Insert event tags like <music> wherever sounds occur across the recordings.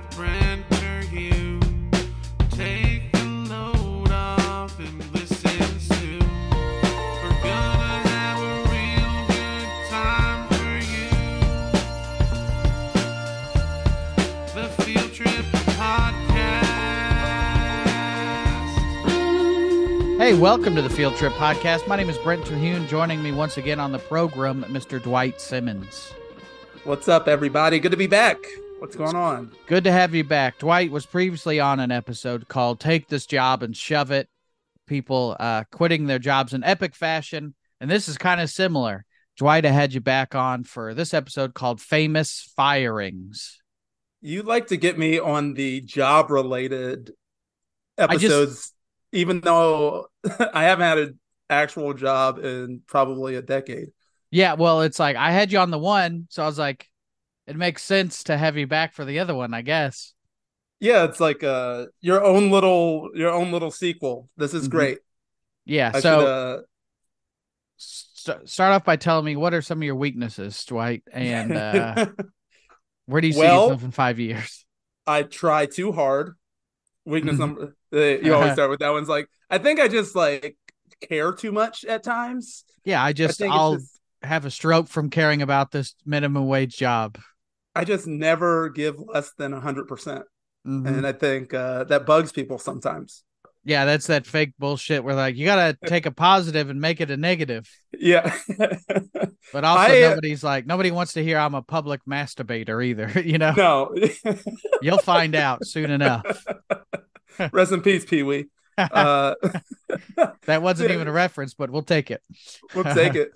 with Brent Hugh. Take the load off and listen soon. We're gonna have a real good time for you. The Field Trip Podcast. Hey, welcome to the Field Trip Podcast. My name is Brent Terhune. Joining me once again on the program, Mr. Dwight Simmons. What's up, everybody? Good to be back. What's going on? Good to have you back. Dwight was previously on an episode called Take This Job and Shove It. People uh, quitting their jobs in epic fashion. And this is kind of similar. Dwight, I had you back on for this episode called Famous Firings. You like to get me on the job related just- episodes, even though <laughs> I haven't had an actual job in probably a decade. Yeah, well, it's like I had you on the one, so I was like, it makes sense to have you back for the other one, I guess. Yeah, it's like uh your own little your own little sequel. This is Mhm. great. Yeah, I so should uh st- start off by telling me what are some of your weaknesses, Dwight, and uh, <laughs> where do you see yourself in five years? I try too hard. Weakness Mhm. number you always <laughs> start with that one's like I think I just like care too much at times. Yeah, I I just it's I'll just- have a stroke from caring about this minimum wage job. I just never give less than hundred percent. Mhm. And I think uh that bugs people sometimes. Yeah, that's that fake bullshit where like you gotta take a positive and make it a negative. Yeah. <laughs> But also I, uh, nobody's like nobody wants to hear I'm a public masturbator either. <laughs> You know, no. <laughs> you'll find out soon enough. Rest in peace, Pee Wee. Uh, That wasn't even a reference, but we'll take it. we'll take it.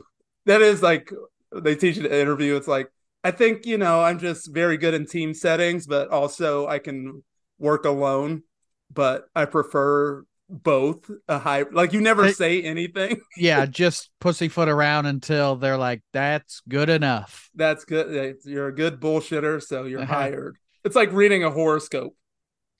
That is like they teach you to interview. It's like I think you know I'm just very good in team settings, but also I can work alone. But I prefer both a high. Like you never say anything. <laughs> Yeah, just pussyfoot around until they're like, that's good enough. That's good. You're a good bullshitter, so you're Uh-huh. hired. It's like reading a horoscope.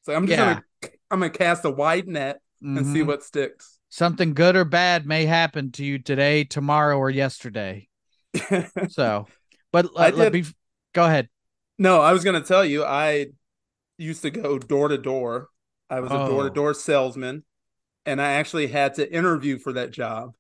So I'm just Yeah. gonna I'm gonna cast a wide net and see Mhm. what sticks. something good or bad may happen to you today, tomorrow, or yesterday. <laughs> So, but uh, let did- me go ahead. No, I was going to tell you, I used to go door to door. I was a Oh. door to door salesman, and I actually had to interview for that job.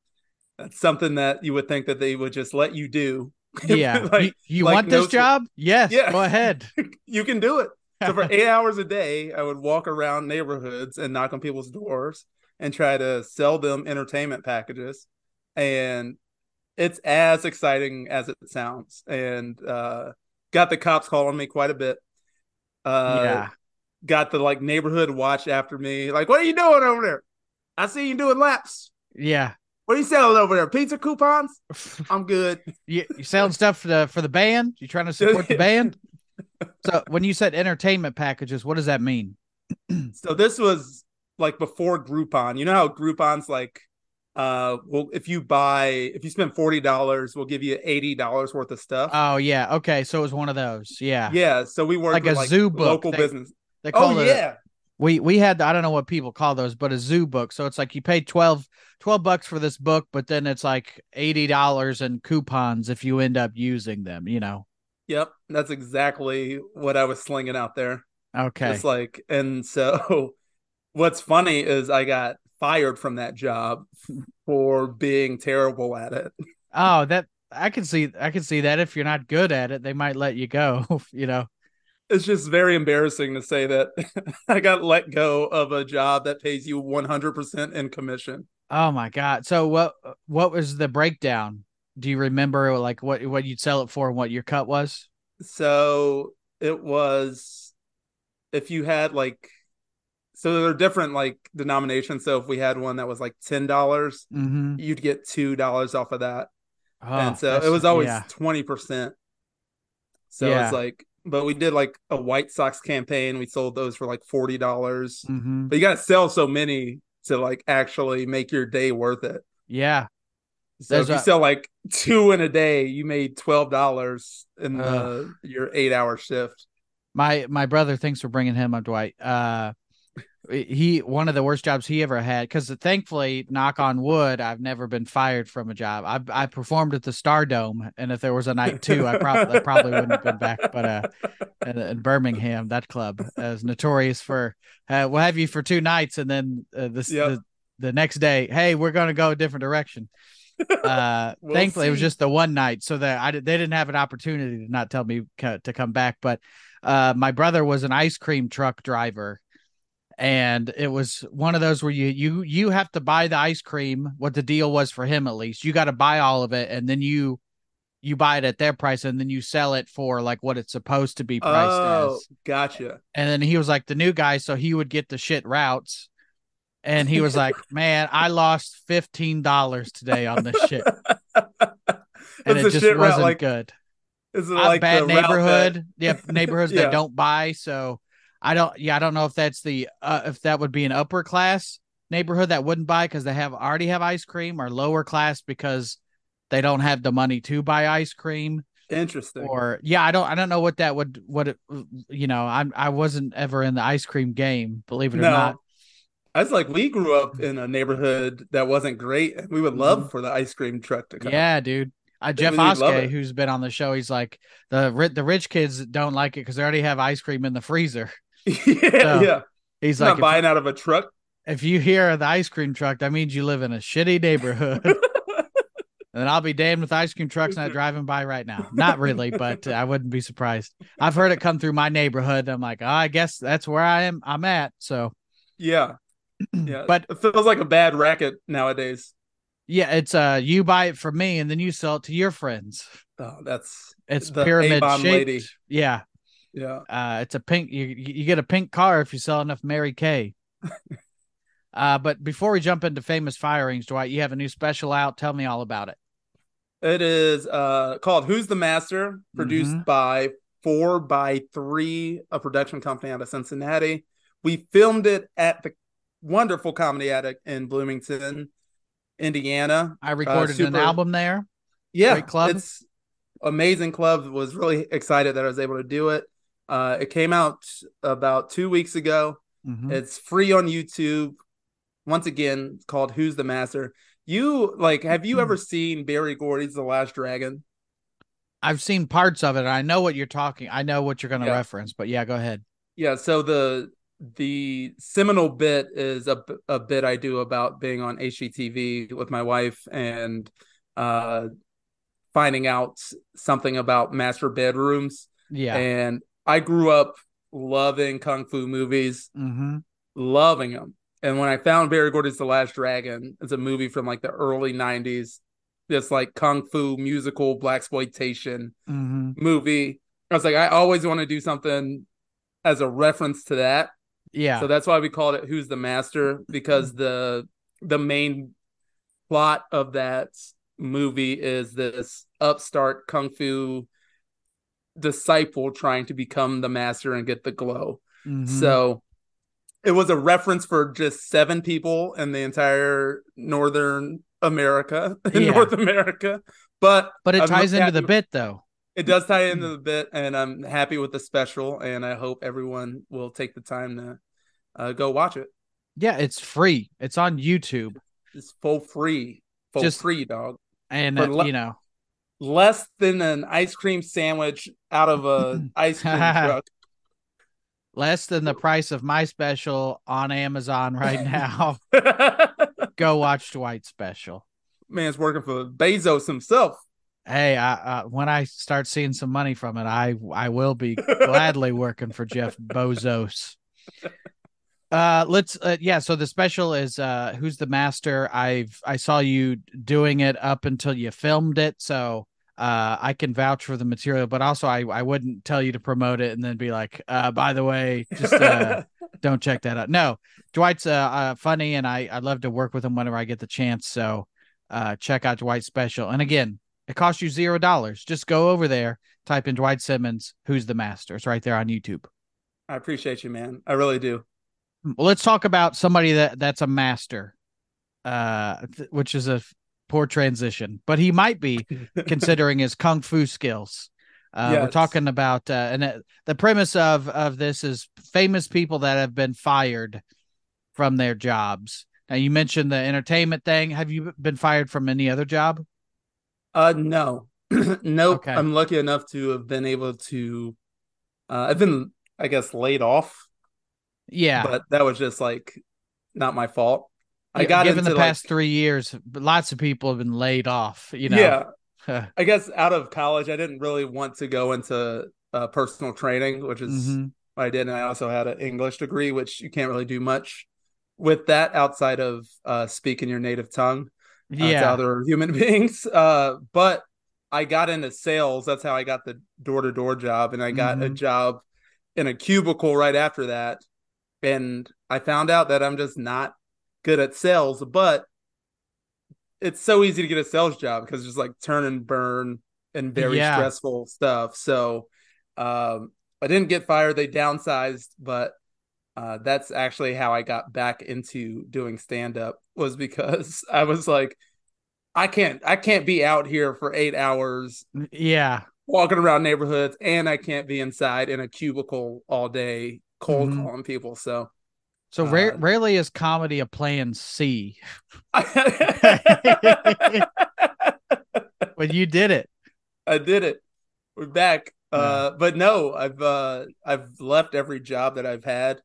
That's something that you would think that they would just let you do. <laughs> Yeah, Like, you, you like want no this job? Yes, Yeah. go ahead. <laughs> you can do it. So for <laughs> eight hours a day, I would walk around neighborhoods and knock on people's doors and try to sell them entertainment packages. And it's as exciting as it sounds. And uh, got the cops calling me quite a bit. Uh, yeah, got the like neighborhood watch after me. Like, what are you doing over there? I see you doing laps. yeah. What are you selling over there? Pizza coupons? <laughs> I'm good. You, you selling stuff for the for the band? You trying to support the band? <laughs> So when you said entertainment packages, what does that mean? <clears throat> So this was like before Groupon. You know how Groupon's like, uh, well, if you buy, if you spend forty dollars, we'll give you eighty dollars worth of stuff. Oh yeah, okay. So it was one of those. Yeah, yeah. So we work Like a like zoo book. local They- business. they call Oh it. yeah. we we had I don't know what people call those, but a zoo book. So it's like you pay 12, 12 bucks for this book, but then it's like eighty dollars in coupons if you end up using them. You know. Yep. That's exactly what I was slinging out there. Okay. It's like, and so <laughs> what's funny is I got fired from that job for being terrible at it. Oh, that I can see. I can see that if you're not good at it, they might let you go. <laughs> you know. It's just very embarrassing to say that <laughs> I got let go of a job that pays you 100% in commission. Oh my god. So what what was the breakdown? Do you remember like what what you'd sell it for and what your cut was? So it was if you had like so there are different like denominations. So if we had one that was like ten dollars, Mm-hmm. you'd get two dollars off of that. Oh, and so it was always yeah. twenty percent. So Yeah. it's like but we did like a White Sox campaign. We sold those for like forty dollars. Mhm. But you gotta sell so many to like actually make your day worth it. Yeah. So There's if you a- sell like two in a day, you made twelve dollars in the, your eight hour shift. My my brother thinks we're bringing him up, Dwight. Uh, he one of the worst jobs he ever had because thankfully knock on wood i've never been fired from a job. I i performed at the stardome and if there was a night two i probably I probably wouldn't have been back but uh in, in birmingham that club is notorious for uh, we'll have you for two nights and then uh, this Yep. the, the next day hey we're going to go a different direction. <laughs> Uh We'll thankfully it was just the one night so that i did, they didn't have an opportunity to not tell me to come back but uh my brother was an ice cream truck driver and it was one of those where you you you have to buy the ice cream what the deal was for him at least you got to buy all of it and then you you buy it at their price and then you sell it for like what it's supposed to be priced Oh, as gotcha. and then he was like the new guy so he would get the shit routes and he was like <laughs> man i lost $15 today on this shit <laughs> and It's it just wasn't like good is it like bad the route that- neighborhood. <laughs> yeah, neighborhoods Yeah. that don't buy. So I don't. Yeah, I don't know if that's the uh, if that would be an upper class neighborhood that wouldn't buy because they have already have ice cream, or lower class because they don't have the money to buy ice cream. Interesting. Or yeah, I don't. I don't know what that would. What it. You know, I'm. I wasn't ever in the ice cream game. Believe it or not. I was like, we grew up in a neighborhood that wasn't great, and we would love for the ice cream truck to come. Mm-hmm. Yeah, dude. Uh, Jeff Oskey, who's been on the show, he's like the ri- the rich kids don't like it because they already have ice cream in the freezer. <laughs> yeah, So, yeah. He's Not like, if- buying out of a truck. if you hear the ice cream truck, that means you live in a shitty neighborhood. <laughs> and I'll be damned with ice cream trucks not driving by right now. Not really, but uh, I wouldn't be surprised. I've heard it come through my neighborhood. I'm like, oh, I guess that's where I am. I'm at. So, Yeah, <clears throat> yeah. but it feels like a bad racket nowadays. yeah, it's uh, you buy it from me and then you sell it to your friends. Oh, that's It's The pyramid shaped. lady. Yeah, yeah. uh, it's a pink. You you get a pink car if you sell enough Mary Kay. <laughs> uh, but before we jump into famous firings, Dwight, you have a new special out. Tell me all about it. It is uh called Who's the Master, produced Mhm. by Four by Three, a production company out of Cincinnati. We filmed it at the wonderful Comedy Attic in Bloomington, Indiana. I recorded an super- album there. Yeah, Great club. It's amazing club. Was really excited that I was able to do it. Uh, it came out about two weeks ago. Mhm. It's free on YouTube. Once again, it's called Who's the Master. You like have you ever seen Berry Gordy's The Last Dragon? I've seen parts of it. I know what you're talking. I know what you're going to Yeah. reference, but yeah, go ahead. Yeah, so the the seminal bit is a, a bit I do about being on HGTV with my wife and uh finding out something about master bedrooms. Yeah. And I grew up loving kung fu movies, mm-hmm. loving them. And when I found Berry Gordy's The Last Dragon, it's a movie from like the early 90s. This like kung fu musical black exploitation Mm-hmm. movie. I was like, I always want to do something as a reference to that. Yeah. So that's why we called it Who's the Master because the the main plot of that movie is this upstart kung fu disciple trying to become the master and get the glow. Mhm. So it was a reference for just seven people in the entire northern America, <laughs> in Yeah. North America. But but it I'm ties into the bit though. it does tie into the bit, and I'm happy with the special, and I hope everyone will take the time to uh, go watch it. Yeah, it's free. It's on YouTube. It's full free, full Just- free, dog. And uh, le- you know, Less than an ice cream sandwich out of a <laughs> ice cream truck. <laughs> less than the price of my special on Amazon right <laughs> now. go watch Dwight's special. Man's working for Bezos himself. Hey, I, uh, when I start seeing some money from it, I I will be gladly working for Jeff Bezos. Uh, let's uh, yeah. So the special is uh, who's the master? I've I saw you doing it up until you filmed it, so uh, I can vouch for the material. But also, I I wouldn't tell you to promote it and then be like, uh, by the way, just uh, <laughs> don't check that out. No, Dwight's uh, uh funny, and I I love to work with him whenever I get the chance. So uh, check out Dwight's special. And again, it costs you zero dollars. Just go over there, type in Dwight Simmons, who's the master. It's right there on YouTube. I appreciate you, man. I really do. Well, let's talk about somebody that that's a master, uh, th- which is a poor transition, but he might be <laughs> considering his kung fu skills. Uh, We're talking about, uh, and uh, the premise of of this is famous people that have been fired from their jobs. Now you mentioned the entertainment thing. Have you been fired from any other job? Uh, no, <clears throat> nope. Okay. I'm lucky enough to have been able to. Uh, I've been, I guess, laid off, Yeah. but that was just like not my fault. I got given the like- past three years, lots of people have been laid off. You know, yeah. <laughs> I guess out of college, I didn't really want to go into uh, personal training, which is Mhm. what I did. And I also had an English degree, which you can't really do much with that outside of uh, speaking your native tongue uh, to yeah, other <laughs> human beings. Uh, but I got into sales. That's how I got the door to door job. And I got a Mhm. job in a cubicle right after that. And I found out that I'm just not good at sales, but it's so easy to get a sales job because it's like turn and burn and very Yeah. stressful stuff. So um, I didn't get fired. They downsized, but uh, that's actually how I got back into doing stand up was because <laughs> I was like, I can't, I can't be out here for eight hours yeah, walking around neighborhoods, and I can't be inside in a cubicle all day cold Mhm. calling people. So, So Uh, rarely is comedy a plan C, <laughs> but you did it. I did it. We're back. Uh, but no, I've uh, I've left every job that I've had.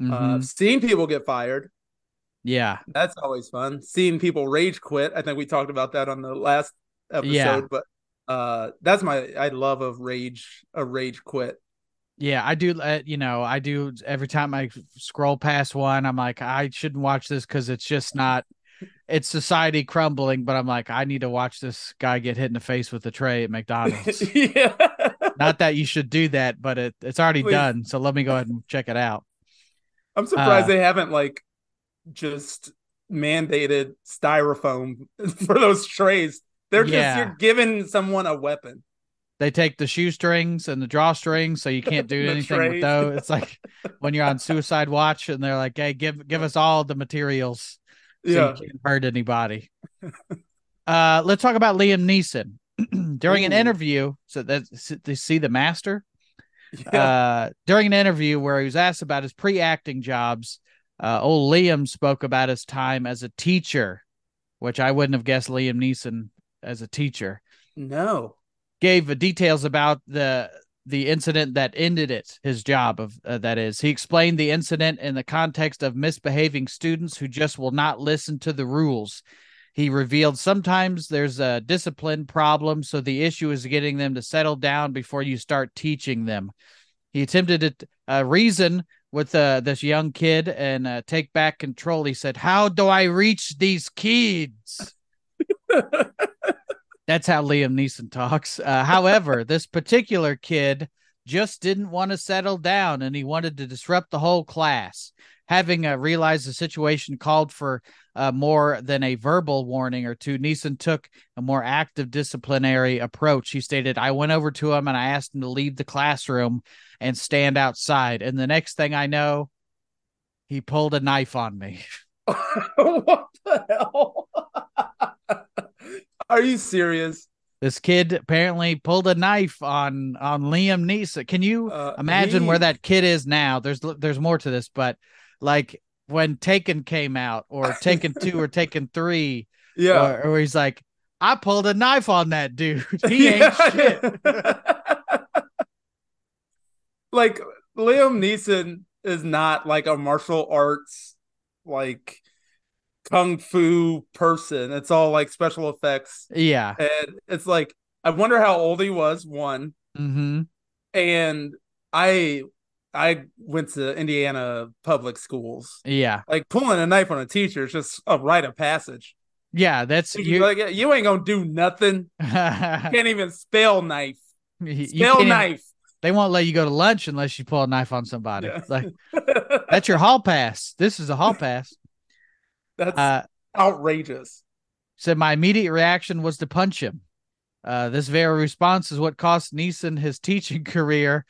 Uh, Mhm. I've seen people get fired. yeah, That's always fun. Seeing people rage quit. I think we talked about that on the last episode. Yeah. But uh, that's my I love of rage a rage quit. Yeah. I do. Uh, you know, I do every time I scroll past one. I'm like, I shouldn't watch this because it's just not. It's society crumbling, but I'm like, I need to watch this guy get hit in the face with a tray at McDonald's. <laughs> yeah. not that you should do that, but it, it's already Please. done. So let me go ahead and check it out. I'm surprised Uh, they haven't like just mandated styrofoam <laughs> for those trays. They're just you're giving someone a weapon. They take the shoestrings and the drawstrings, so you <laughs> can't do anything with those. It's like <laughs> when you're on suicide watch and they're like, "Hey, give give us all the materials so Yeah. you can't hurt anybody." uh, let's talk about Liam Neeson <clears throat> during an interview. So that they see the master. Yeah. uh, during an interview where he was asked about his pre-acting jobs, uh, old Liam spoke about his time as a teacher, which I wouldn't have guessed Liam Neeson as a teacher. no. Gave details about the the incident that ended it, his job of uh, that is. He explained the incident in the context of misbehaving students who just will not listen to the rules. He revealed sometimes there's a discipline problem, so the issue is getting them to settle down before you start teaching them. He attempted to uh, reason with uh, this young kid and uh, take back control. He said, "How do I reach these kids?" <laughs> That's how Liam Neeson talks. Uh, however, <laughs> this particular kid just didn't want to settle down and he wanted to disrupt the whole class. Having uh, realized the situation called for uh, more than a verbal warning or two, Neeson took a more active disciplinary approach. He stated, I went over to him and I asked him to leave the classroom and stand outside. And the next thing I know, he pulled a knife on me. <laughs> what the hell? <laughs> Are you serious? This kid apparently pulled a knife on on Liam Neeson. Can you Uh, imagine he- where that kid is now? There's there's more to this, but like when Taken came out, or Taken Two, or Taken Three, Yeah. or, or he's like, I pulled a knife on that dude. He <laughs> ain't shit. <laughs> like Liam Neeson is not like a martial arts like kung fu person. It's all like special effects. Yeah. And it's like I wonder how old he was, one. Mm-hmm. And I I went to Indiana public schools. Yeah. Like pulling a knife on a teacher is just a rite of passage. Yeah. That's You, you. like, you ain't gonna do nothing. <laughs> you Can't even spell knife. Spell knife. they won't let you go to lunch unless you pull a knife on somebody. Yeah. Like <laughs> that's your hall pass. This is a hall pass. That's Uh, outrageous. said my immediate reaction was to punch him. Uh, this very response is what cost Neeson his teaching <laughs> career.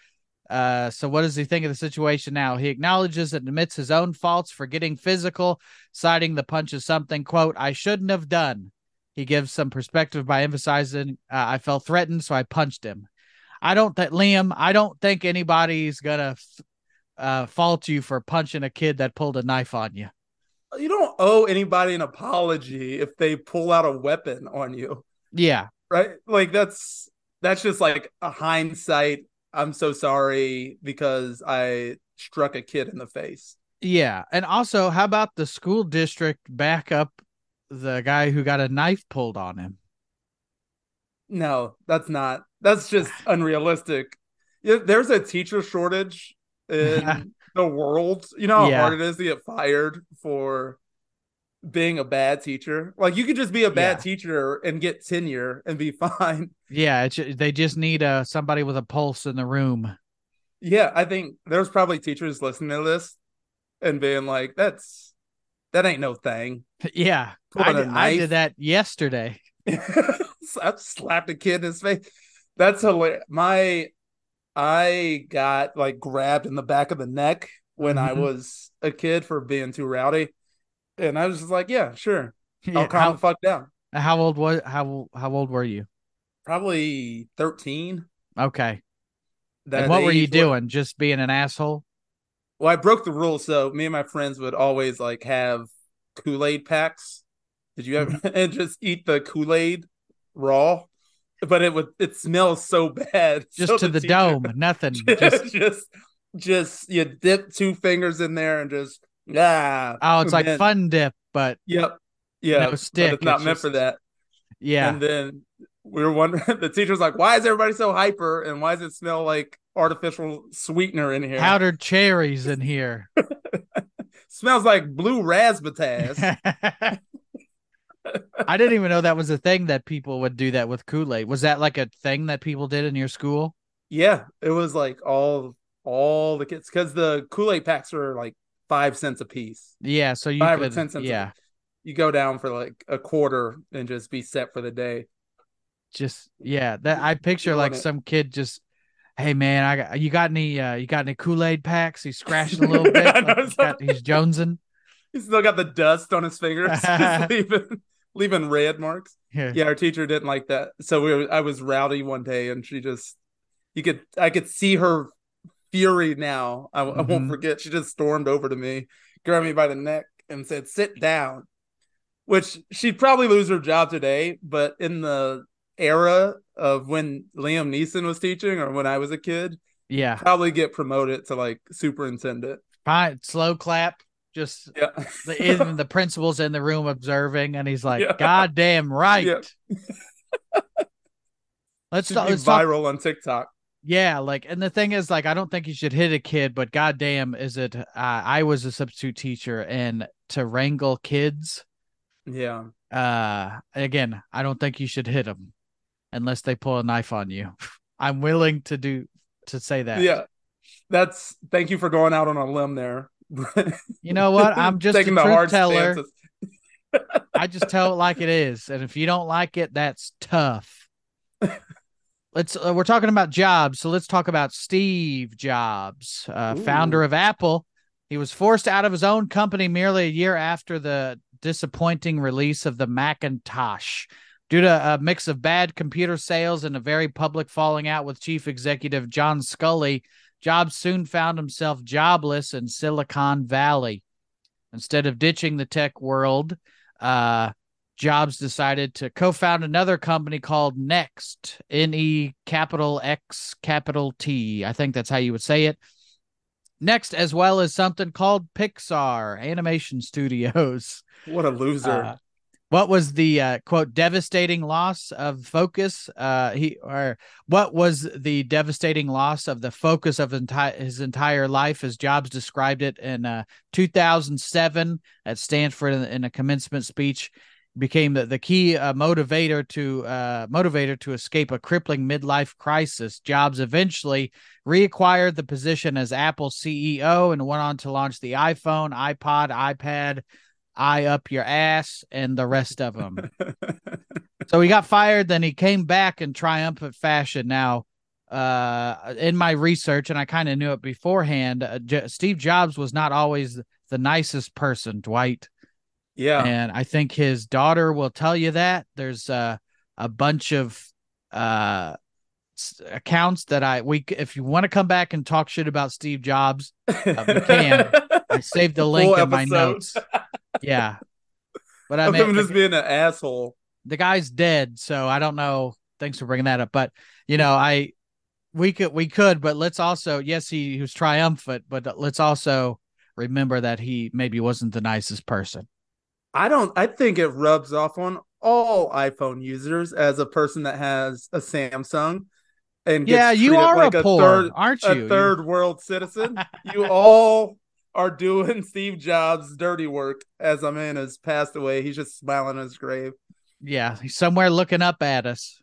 Uh, so what does he think of the situation now? He acknowledges and admits his own faults for getting physical, citing the punch as something quote I shouldn't have done. He gives some perspective by emphasizing uh, I felt threatened, so I punched him. I don't think Liam. I don't think anybody's gonna f- uh, fault you for punching a kid that pulled a knife on you. You don't owe anybody an apology if they pull out a weapon on you, Yeah. right? Like that's that's just like a hindsight. I'm so sorry because I struck a kid in the face. Yeah. And also, how about the school district back up the guy who got a knife pulled on him? No, that's not. That's just unrealistic. Yeah, there's a teacher shortage <laughs> in the world. You know how Yeah. hard it is to get fired for being a bad teacher. Like you could just be a bad Yeah. teacher and get tenure and be <laughs> fine. Yeah. It's, they just need a somebody with a pulse in the room. Yeah, I think there's probably teachers listening to this and being like, "That's that ain't no thing." <laughs> Yeah. I did, I did that yesterday. <laughs> I slapped a kid in his face. That's hilarious. My, I got like grabbed in the back of the neck when I Mhm. was a kid for being too rowdy, and I was just like, "Yeah, sure, I'll calm how, the fuck down." how old was how how old were you? Probably thirteen. Okay. That and what were you age where- doing? Just being an asshole? Well, I broke the rules, so me and my friends would always like have Kool Aid packs. Did you ever Mm-hmm. <laughs> and just eat the Kool Aid raw? But it would it smells so bad. <laughs> Just So to the teacher- dome, nothing. <laughs> just, Just just just you dip two fingers in there and just yeah. oh, it's like then- fun dip, but Yep. Yeah. No stick, It's not it's meant for that. yeah. And then we were wondering <laughs> the teacher's like, why is everybody so hyper and why does it smell like artificial sweetener in here? Powdered cherries in here. Smells like blue razzmatazz. I didn't even know that was a thing that people would do that with Kool-Aid. Was that like a thing that people did in your school? Yeah, it was like all all the kids because the Kool Aid packs are like five cents a piece. Yeah, so you Five or 10 cents a yeah, You go down for like a quarter and just be set for the day. just yeah. That I picture like it. some kid just, hey man, I got you got any uh you got any Kool-Aid packs? He's <laughs> scratching a little bit. Like he's, got, he's <laughs> jonesing. He still got the dust on his fingers, <laughs> leaving red marks. Yeah. Yeah, our teacher didn't like that. So we were, I was rowdy one day, and she just you could I could see her fury now. I, I won't Mhm. forget. She just stormed over to me, grabbed me by the neck, and said, "Sit down." Which she'd probably lose her job today, but in the era of when Liam Neeson was teaching or when I was a kid, Yeah. probably get promoted to like superintendent. Fine. Slow clap. Just Yeah. the <laughs> even the principal's in the room observing, and he's like, Yeah. "God damn right." Yeah. <laughs> Let's talk. Let's talk. viral on TikTok. Yeah, like, and the thing is, like, I don't think you should hit a kid, but goddamn, is it? Uh, I was a substitute teacher, and to wrangle kids, Yeah. uh, again, I don't think you should hit them unless they pull a knife on you. <laughs> I'm willing to do to say that. Yeah. That's thank you for going out on a limb there. You know what? I'm <laughs> just taking a the truth hard teller. stances. I just tell it like it is, and if you don't like it, that's tough. Let's. Uh, we're talking about jobs, so let's talk about Steve Jobs, uh, founder of Apple. He was forced out of his own company merely a year after the disappointing release of the Macintosh. Due to a mix of bad computer sales and a very public falling out with chief executive John Sculley, Jobs soon found himself jobless in Silicon Valley. Instead of ditching the tech world, uh, Jobs decided to co-found another company called Next, N E capital X capital T. I think that's how you would say it. Next, as well as something called Pixar Animation Studios. What a loser. Uh, what was the uh, quote devastating loss of focus? Uh, he or what was the devastating loss of the focus of entire his entire life, as Jobs described it in uh, 2007 at Stanford in, in a commencement speech? Became the, the key uh, motivator to uh, motivator to escape a crippling midlife crisis. Jobs eventually reacquired the position as Apple CEO and went on to launch the iPhone, iPod, iPad, eye up your ass and the rest of them. <laughs> so he got fired, then he came back in triumphant fashion. Now, uh, in my research, and I kind of knew it beforehand, uh, J- Steve Jobs was not always the nicest person, Dwight. yeah. And I think his daughter will tell you that. There's uh, a bunch of uh, accounts that I we if you want to come back and talk shit about Steve Jobs, we can. <laughs> I saved the link in my notes. <laughs> Yeah. But I mean, the, just being an asshole. the guy's dead, so I don't know. Thanks for bringing that up. But you know, I we could we could, but let's also yes, he, he was triumphant, but let's also remember that he maybe wasn't the nicest person. I don't. I think it rubs off on all iPhone users as a person that has a Samsung. And Yeah, you are like a poor, third, aren't you? You- third world citizen. <laughs> you all are doing <laughs> Steve Jobs' dirty work as a man has passed away. He's just smiling in his grave yeah, he's somewhere looking up at us.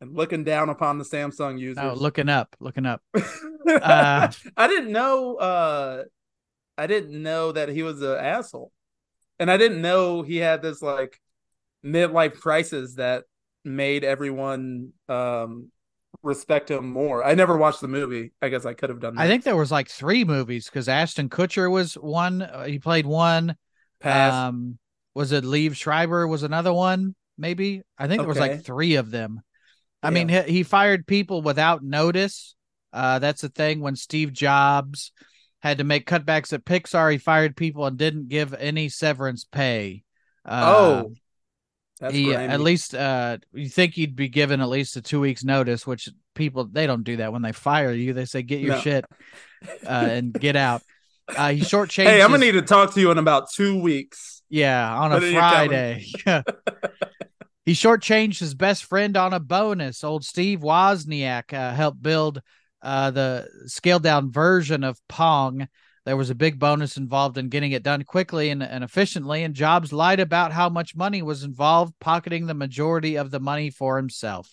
and looking down upon the Samsung users. No, looking up, looking up. <laughs> Uh, I didn't know. Uh, I didn't know that he was an asshole, and I didn't know he had this like midlife crisis that made everyone um respect him more. I never watched the movie. I guess I could have done that. I think there was like three movies because Ashton Kutcher was one. uh, he played one. Pass. Um, was it Liev Schreiber was another one? Maybe I think there was like three of them. I Yeah. mean, he, he fired people without notice. Uh, that's the thing. When Steve Jobs had to make cutbacks at Pixar, he fired people and didn't give any severance pay. Uh, oh, that's he grimy. at least uh, you think you'd be given at least a two weeks notice, which people they don't do that when they fire you. They say get your No. shit uh, and get out. Uh, he shortchanged. Hey, I'm gonna his- need to talk to you in about two weeks. yeah, on a Put it in your calendar. Friday. <laughs> he shortchanged his best friend on a bonus. Old Steve Wozniak uh, helped build uh, the scaled down version of Pong. There was a big bonus involved in getting it done quickly and, and efficiently, and Jobs lied about how much money was involved, pocketing the majority of the money for himself.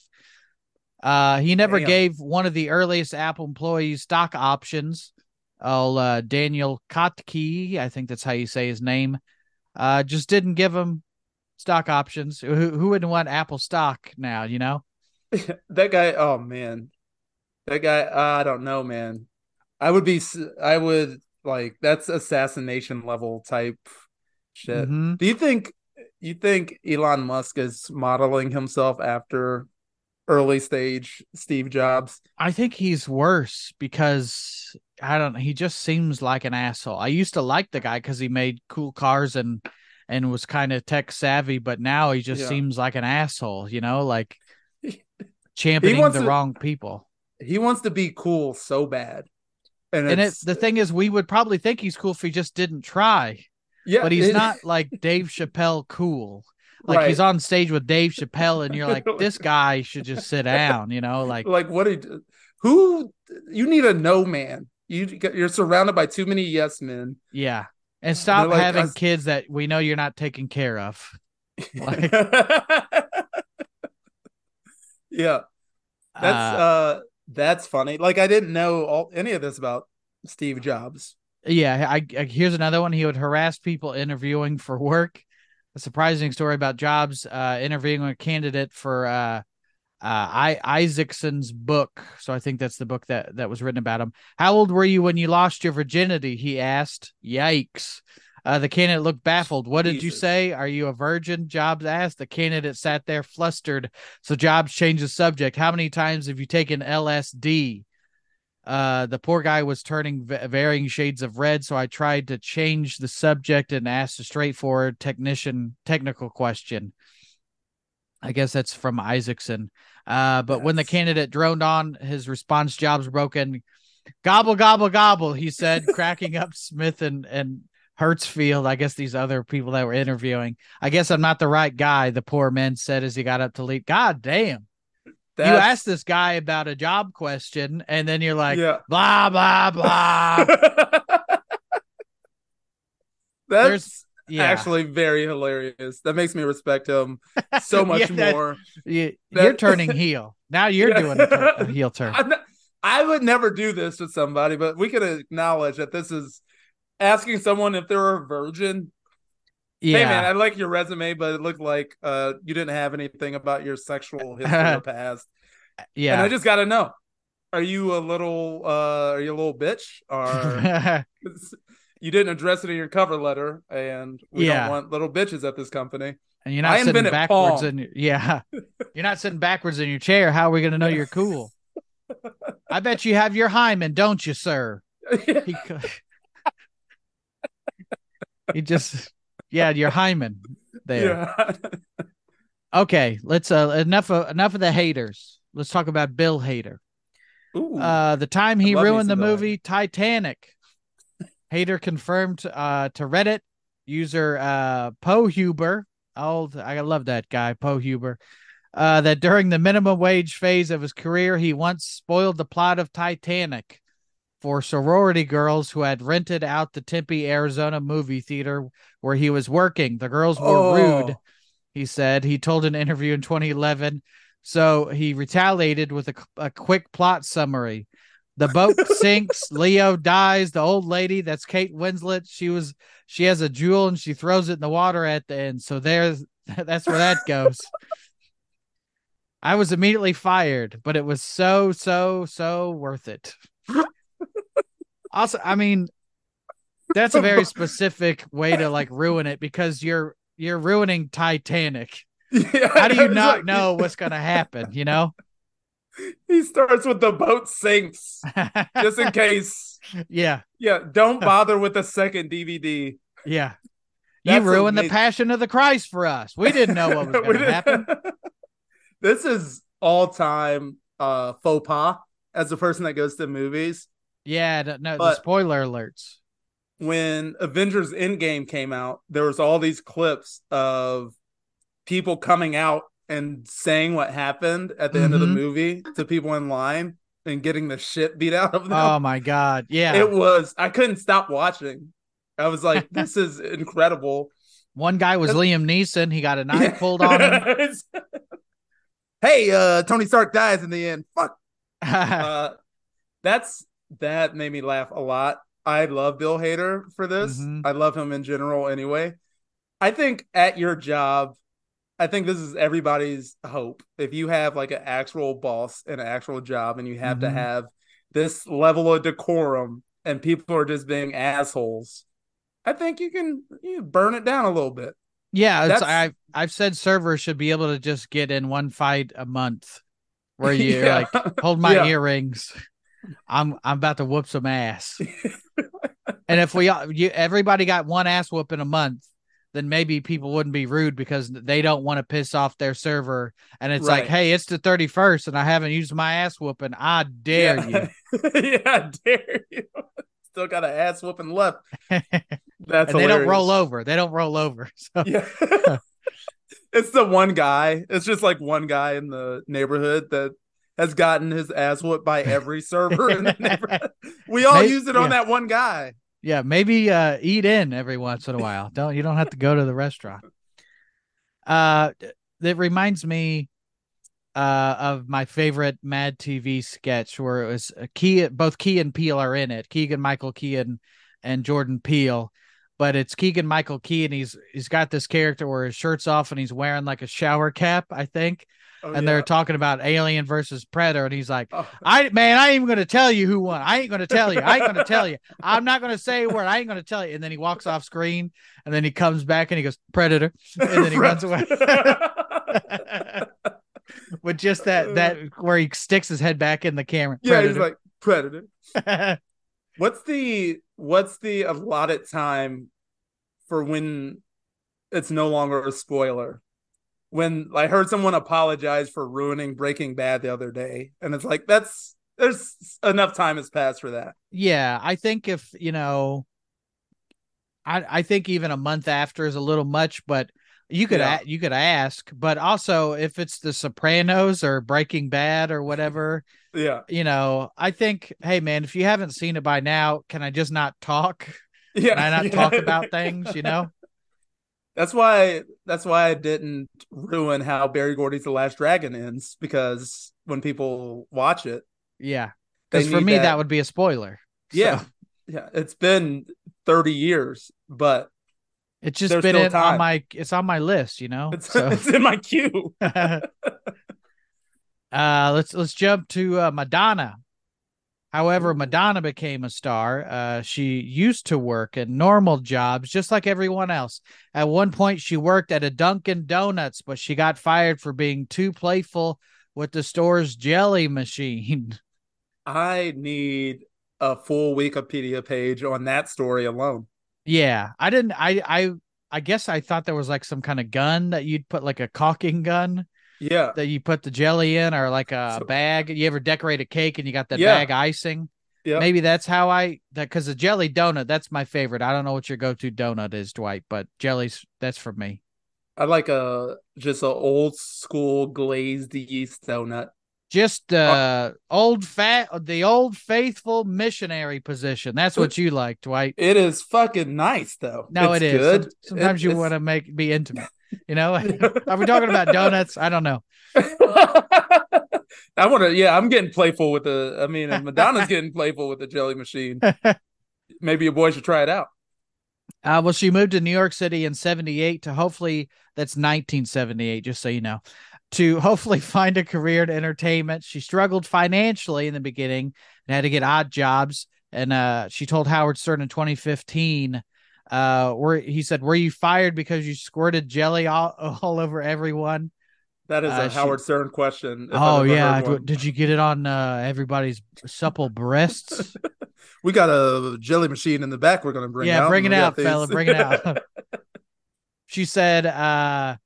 Uh, he never Damn. gave one of the earliest Apple employees stock options. Oh, uh, Daniel Kottke, I think that's how you say his name, uh, just didn't give him stock options. Who, who wouldn't want Apple stock now, you know? <laughs> that guy oh man that guy i don't know man i would be I would like that's assassination level type shit Mhm. do you think you think elon musk is modeling himself after early stage steve jobs I think he's worse because I don't know. He just seems like an asshole. I used to like the guy because he made cool cars and and was kind of tech savvy, but now he just Yeah. seems like an asshole, you know, like <laughs> championing the to- wrong people. he wants to be cool so bad and, And it, it's, the thing is, we would probably think he's cool if he just didn't try. yeah but he's it- not like Dave Chappelle cool. Like Right. he's on stage with Dave Chappelle, and you're like, this <laughs> guy should just sit down, you know? Like, like what did who you need a no man you you're surrounded by too many yes men yeah. And stop like having us- kids that we know you're not taking care of. <laughs> Like- yeah That's Uh, uh, that's funny. Like I didn't know all any of this about Steve Jobs. yeah. I, I here's another one. He would harass people interviewing for work. A surprising story about Jobs uh, interviewing a candidate for uh, uh, I Isaacson's book. So I think that's the book that that was written about him. How old were you when you lost your virginity? He asked. Yikes. Uh, the candidate looked baffled. What did you say? Are you a virgin? Jobs asked. The candidate sat there flustered. So Jobs changed the subject. How many times have you taken LSD? Uh, the poor guy was turning v- varying shades of red, so I tried to change the subject and asked a straightforward technician technical question. I guess that's from Isaacson. Uh, but when the candidate droned on, his response jobs broken. Gobble, gobble, gobble, he said, cracking up Smith and, and Hertzfeld. I guess these other people that were interviewing. I guess I'm not the right guy, the poor man said as he got up to leave. God damn. You That's- asked this guy about a job question, and then you're like, yeah. blah, blah, <laughs> blah. That's There's- yeah. actually very hilarious. That makes me respect him so <laughs> much Yeah, that- more. you, that- you're turning heel. Now you're doing a, tur- a <laughs> heel turn. Not- I would never do this with somebody, but we could acknowledge that this is asking someone if they're a virgin. Yeah. Hey man, I like your resume, but it looked like uh, you didn't have anything about your sexual <laughs> history or past. yeah. And I just got to know: Are you a little? uh Are you a little bitch? Or <laughs> you didn't address it in your cover letter, and we Yeah. don't want little bitches at this company. and you're I not sitting backwards in your, yeah. <laughs> You're not sitting backwards in your chair. How are we to know you're cool? I bet you have your hymen, don't you, sir? He, he just Yeah, your hymen there. Yeah. <laughs> Okay, let's uh enough of enough of the haters. Let's talk about Bill Hader. Ooh. Uh the time he ruined the movie Titanic. Hader confirmed uh to Reddit user uh Poe Huber. Old I love that guy, Poe Huber. Uh, that during the minimum wage phase of his career, he once spoiled the plot of Titanic for sorority girls who had rented out the Tempe, Arizona movie theater where he was working. The girls were Oh. rude, he said. He told an interview in 2011. So he retaliated with a, a quick plot summary. The boat <laughs> sinks. Leo dies. The old lady, that's Kate Winslet. She was she has a jewel and she throws it in the water at the end. So there's <laughs> that's where that goes. I was immediately fired, but it was so so so worth it. <laughs> also, I mean, that's a very <laughs> specific way to like ruin it because you're you're ruining Titanic. Yeah, How do you not like- know <laughs> what's gonna happen? You know? He starts with the boat sinks, <laughs> just in case. yeah, Yeah, don't bother with the second DVD. yeah. You That's ruined the passion of the Christ for us. We didn't know what was gonna happen. this is all time uh faux pas as a person that goes to movies. Yeah, no, no the spoiler alerts. When Avengers Endgame came out, there was all these clips of people coming out and saying what happened at the end of the Mhm. movie to people in line and getting the shit beat out of them. Oh my god. Yeah. It was I couldn't stop watching. I was like, this is <laughs> incredible. One guy was Liam Neeson. He got a knife pulled on him. <laughs> hey, uh, Tony Stark dies in the end. Fuck. <laughs> Uh, that's that made me laugh a lot. I love Bill Hader for this. Mhm. I love him in general anyway. I think at your job, I think this is everybody's hope. If you have like an actual boss and an actual job and you have to Mhm. have this level of decorum and people are just being assholes, I think you can you burn it down a little bit. yeah, That's- I've I've said servers should be able to just get in one fight a month, where <laughs> you're Yeah. like, hold my <laughs> Yeah. earrings. I'm I'm about to whoop some ass. and if we all you everybody got one ass whoop in a month, then maybe people wouldn't be rude because they don't want to piss off their server. And it's like, hey, it's the 31st and I haven't used my ass whooping. I dare yeah. <laughs> yeah, I dare you. <laughs> Still got an ass whooping left. <laughs> That's and they don't roll over. They don't roll over. So Yeah. it's the one guy. It's just like one guy in the neighborhood that has gotten his ass whooped by <laughs> every server in the neighborhood. We all May- use it on yeah. that one guy. yeah, maybe uh eat in every once in a while. Don't you don't have to go to the restaurant. Uh that reminds me uh of my favorite Mad TV sketch where it was uh, Key both Key and Peele are in it. Keegan Michael Key and, and Jordan Peele. But it's Keegan Michael Key and he's he's got this character where his shirt's off and he's wearing like a shower cap, I think. Oh, and yeah. they're talking about Alien versus Predator and he's like Oh, I man, I ain't even gonna tell you who won. I ain't gonna tell you. I ain't gonna tell you. I'm not gonna say a word. I ain't gonna tell you. And then he walks off screen, and then he comes back and he goes Predator, and then he runs away <laughs> with just that that where he sticks his head back in the camera. yeah, he's like predator. <laughs> What's the what's the allotted time for when it's no longer a spoiler? When I heard someone apologize for ruining Breaking Bad the other day, and it's like that's there's enough time has passed for that. yeah, I think if you know, I I think even a month after is a little much, but you could Yeah. a- you could ask. But also, if it's The Sopranos or Breaking Bad or whatever. Yeah, you know, I think, hey man, if you haven't seen it by now, can I just not talk? <laughs> yeah. Can I not <laughs> yeah. talk about things? You know? That's why that's why I didn't ruin how Berry Gordy's The Last Dragon ends because when people watch it, Yeah. Because for me, that. that- would be a spoiler. So, yeah, yeah, it's been 30 years, but it's just been in, on my it's on my list, you know. it's, So <laughs> it's in my queue. <laughs> uh let's let's jump to uh, Madonna. However, Madonna became a star. Uh, she used to work in normal jobs, just like everyone else. At one point, she worked at a Dunkin' Donuts, but she got fired for being too playful with the store's jelly machine. <laughs> I need a full Wikipedia page on that story alone. Yeah, I didn't. I I I guess I thought there was like some kind of gun that you'd put like a caulking gun Yeah. that you put the jelly in or like a So- bag. You ever decorate a cake and you got that Yeah. bag icing? Yeah. Maybe that's how I that because the jelly donut, that's my favorite. I don't know what your go-to donut is, Dwight, but jelly's that's for me. I like a just a old school glazed yeast donut. Just Oh. uh old fat the old faithful missionary position. That's what you like, Dwight. It is fucking nice though. No, it's it is. good. Sometimes It- you want to make be intimate. You know? <laughs> Are we talking about donuts? I don't know. <laughs> I want to. Yeah, I'm getting playful with the. I mean, Madonna's <laughs> getting playful with the jelly machine. Maybe your boy should try it out. Uh, well, she moved to New York City in 78 to hopefully, that's 1978, just so you know, to hopefully find a career in entertainment. She struggled financially in the beginning and had to get odd jobs. And uh, she told Howard Stern in 2015, uh, where he said, Were you fired because you squirted jelly all, <laughs> all over everyone? That is Uh, a she- Howard Stern question. oh, yeah. heard D- one. Did you get it on uh, everybody's supple breasts? <laughs> We got a jelly machine in the back. We're gonna bring yeah, out. bring it out, fella. Bring it out. <laughs> she said, uh,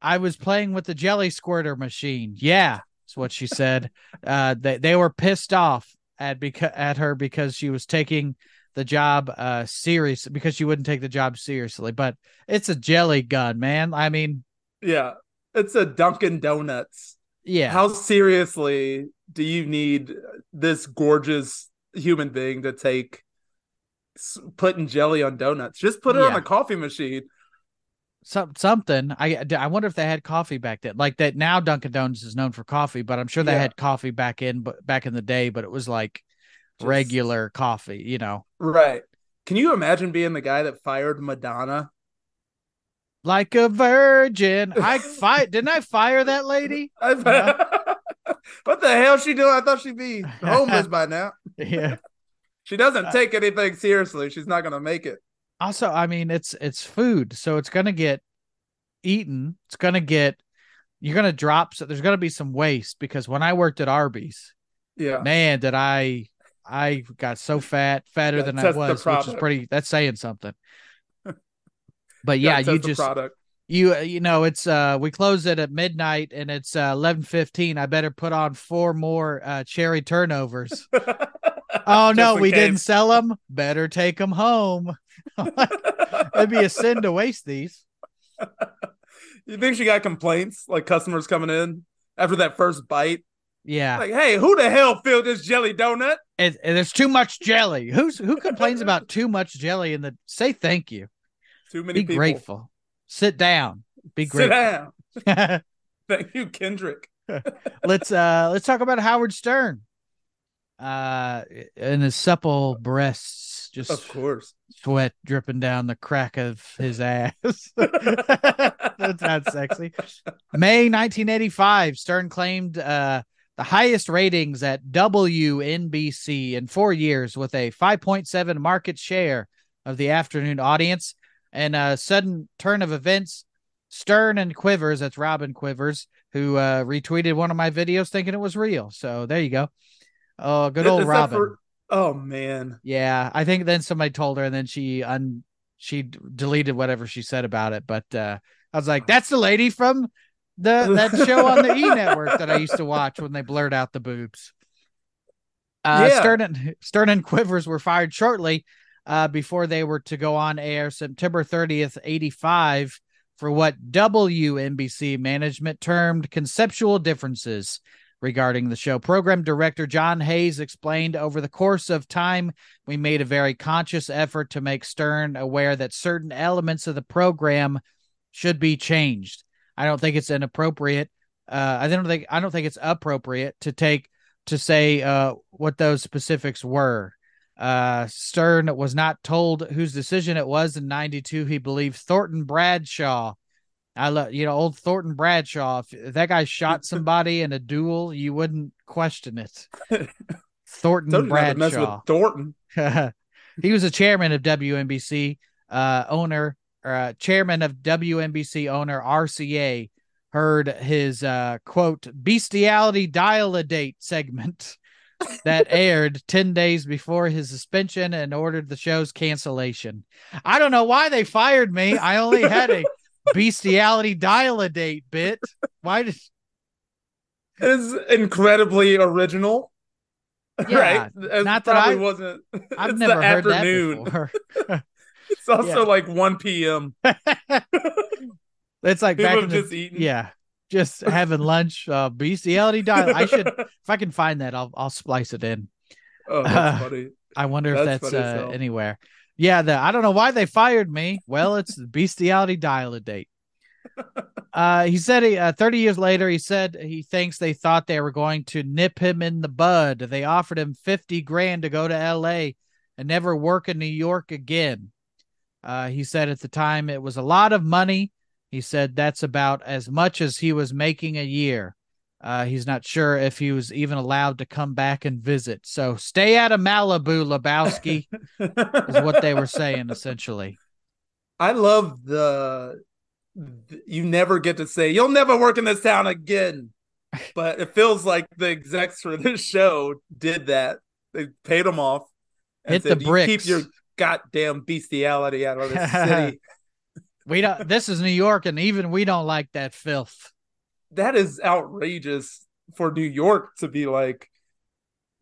I was playing with the jelly squirter machine. Yeah, that's what she said. uh, they, they were pissed off at beca- at her because she was taking the job uh serious because she wouldn't take the job seriously. But it's a jelly gun, man. I mean, yeah, it's a Dunkin' Donuts. yeah. How seriously do you need this gorgeous human being to take putting jelly on donuts? Just put it on a coffee machine. some something. I I wonder if they had coffee back then. Like that now Dunkin' Donuts is known for coffee, but I'm sure they Yeah. had coffee back in but back in the day, but it was like Just- regular coffee, you know. Right. Can you imagine being the guy that fired Madonna? Like a virgin. <laughs> I fight didn't I fire that lady? <laughs> I <laughs> what the hell she doing? I thought she'd be homeless by now. Yeah. She doesn't uh, take anything seriously. She's not gonna make it. Also, I mean it's it's food, so it's gonna get eaten. It's gonna get you're gonna drop so there's gonna be some waste because when I worked at Arby's, Yeah. man, did I I got so fat, fatter than I was, which is pretty that's saying something. <laughs> But yeah, you just you you know it's uh we close it at midnight and it's uh 11:15. I better put on four more uh cherry turnovers. <laughs> Oh no, we didn't sell them. Better take them home. <laughs> It'd be a sin to waste these. you think she got complaints like customers coming in after that first bite? Yeah, Like, hey, who the hell filled this jelly donut? And, and there's too much jelly. Who's who complains about too much jelly in the? Say thank you. Too many Be people. grateful. Sit down. Be Sit grateful. down. <laughs> Thank you, Kendrick. <laughs> let's uh let's talk about Howard Stern. Uh and his supple breasts just Of course. sweat dripping down the crack of his <laughs> ass. That's not sexy. May 1985, Stern claimed uh the highest ratings at WNBC in 4 years with a 5.7 market share of the afternoon audience and a sudden turn of events Stern and Quivers, that's Robin Quivers, who uh, retweeted one of my videos thinking it was real. So there you go. Oh, good old Robin. for- oh man. Yeah, I think then somebody told her, and then she un she deleted whatever she said about it. But uh, I was like, that's the lady from the that show on the <laughs> E Network that I used to watch when they blurred out the boobs. Uh, Yeah. Stern and Stern and Quivers were fired shortly uh, before they were to go on air September 30th, 85 for what WNBC management termed conceptual differences regarding the show. Program director John Hayes explained over the course of time, we made a very conscious effort to make Stern aware that certain elements of the program should be changed. I don't think it's inappropriate. Uh, I don't think I don't think it's appropriate to take to say uh, what those specifics were. Uh, Stern was not told whose decision it was in '92. He believed Thornton Bradshaw. I love you know old Thornton Bradshaw. If, if that guy shot <laughs> somebody in a duel, you wouldn't question it. <laughs> Thornton Told you not to mess with Bradshaw. Thornton. <laughs> he was a chairman of WNBC, uh, owner, uh, chairman of WNBC owner RCA. Heard his uh, quote bestiality dial a date segment <laughs> that aired 10 days before his suspension and ordered the show's cancellation. I don't know why they fired me. I only had a <laughs> bestiality dial a date bit. Why did It is incredibly original. Yeah, <laughs> right? Not that I- wasn't. I've it's never the heard afternoon. that before. It's also Yeah. like 1 p.m. <laughs> It's like People back in the, just eaten. yeah, just having lunch. Uh, bestiality dial. I should if I can find that, I'll I'll splice it in. oh, that's Uh, funny. I wonder if That's that's, funny as uh, anywhere. Yeah, the I don't know why they fired me. Well, it's the bestiality dial a date. <laughs> Uh, he said he, uh, 30 years later, he said he thinks they thought they were going to nip him in the bud. They offered him 50 grand to go to LA and never work in New York again. Uh, he said at the time it was a lot of money. He said that's about as much as he was making a year. Uh, he's not sure if he was even allowed to come back and visit. So stay out of Malibu, Lebowski, is what they were saying essentially. <laughs> I love the, th- you never get to say you'll never work in this town again. <laughs> But it feels like the execs for this show did that. They paid them off. and Hit the said, "You. Keep your goddamn bestiality out of this <laughs> city. We don't. This is New York, and even we don't like that filth. that is outrageous for New York to be like,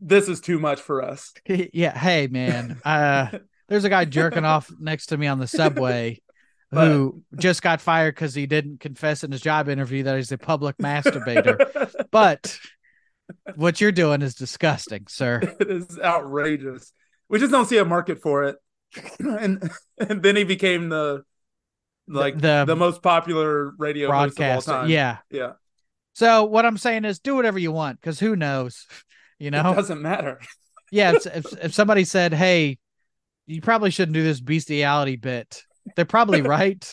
this is too much for us. <laughs> yeah. Hey, man. Uh, <laughs> there's a guy jerking off next to me on the subway But- who just got fired because he didn't confess in his job interview that he's a public masturbator. But what you're doing is disgusting, sir. it is outrageous. We just don't see a market for it. <laughs> and and then he became the like The- the, most popular radio host of all Broadcaster. Yeah. yeah. So what I'm saying is, do whatever you want, because who knows? <laughs> You know, It doesn't matter. <laughs> yeah. If, if if somebody said, "Hey, you probably shouldn't do this bestiality bit," they're probably right.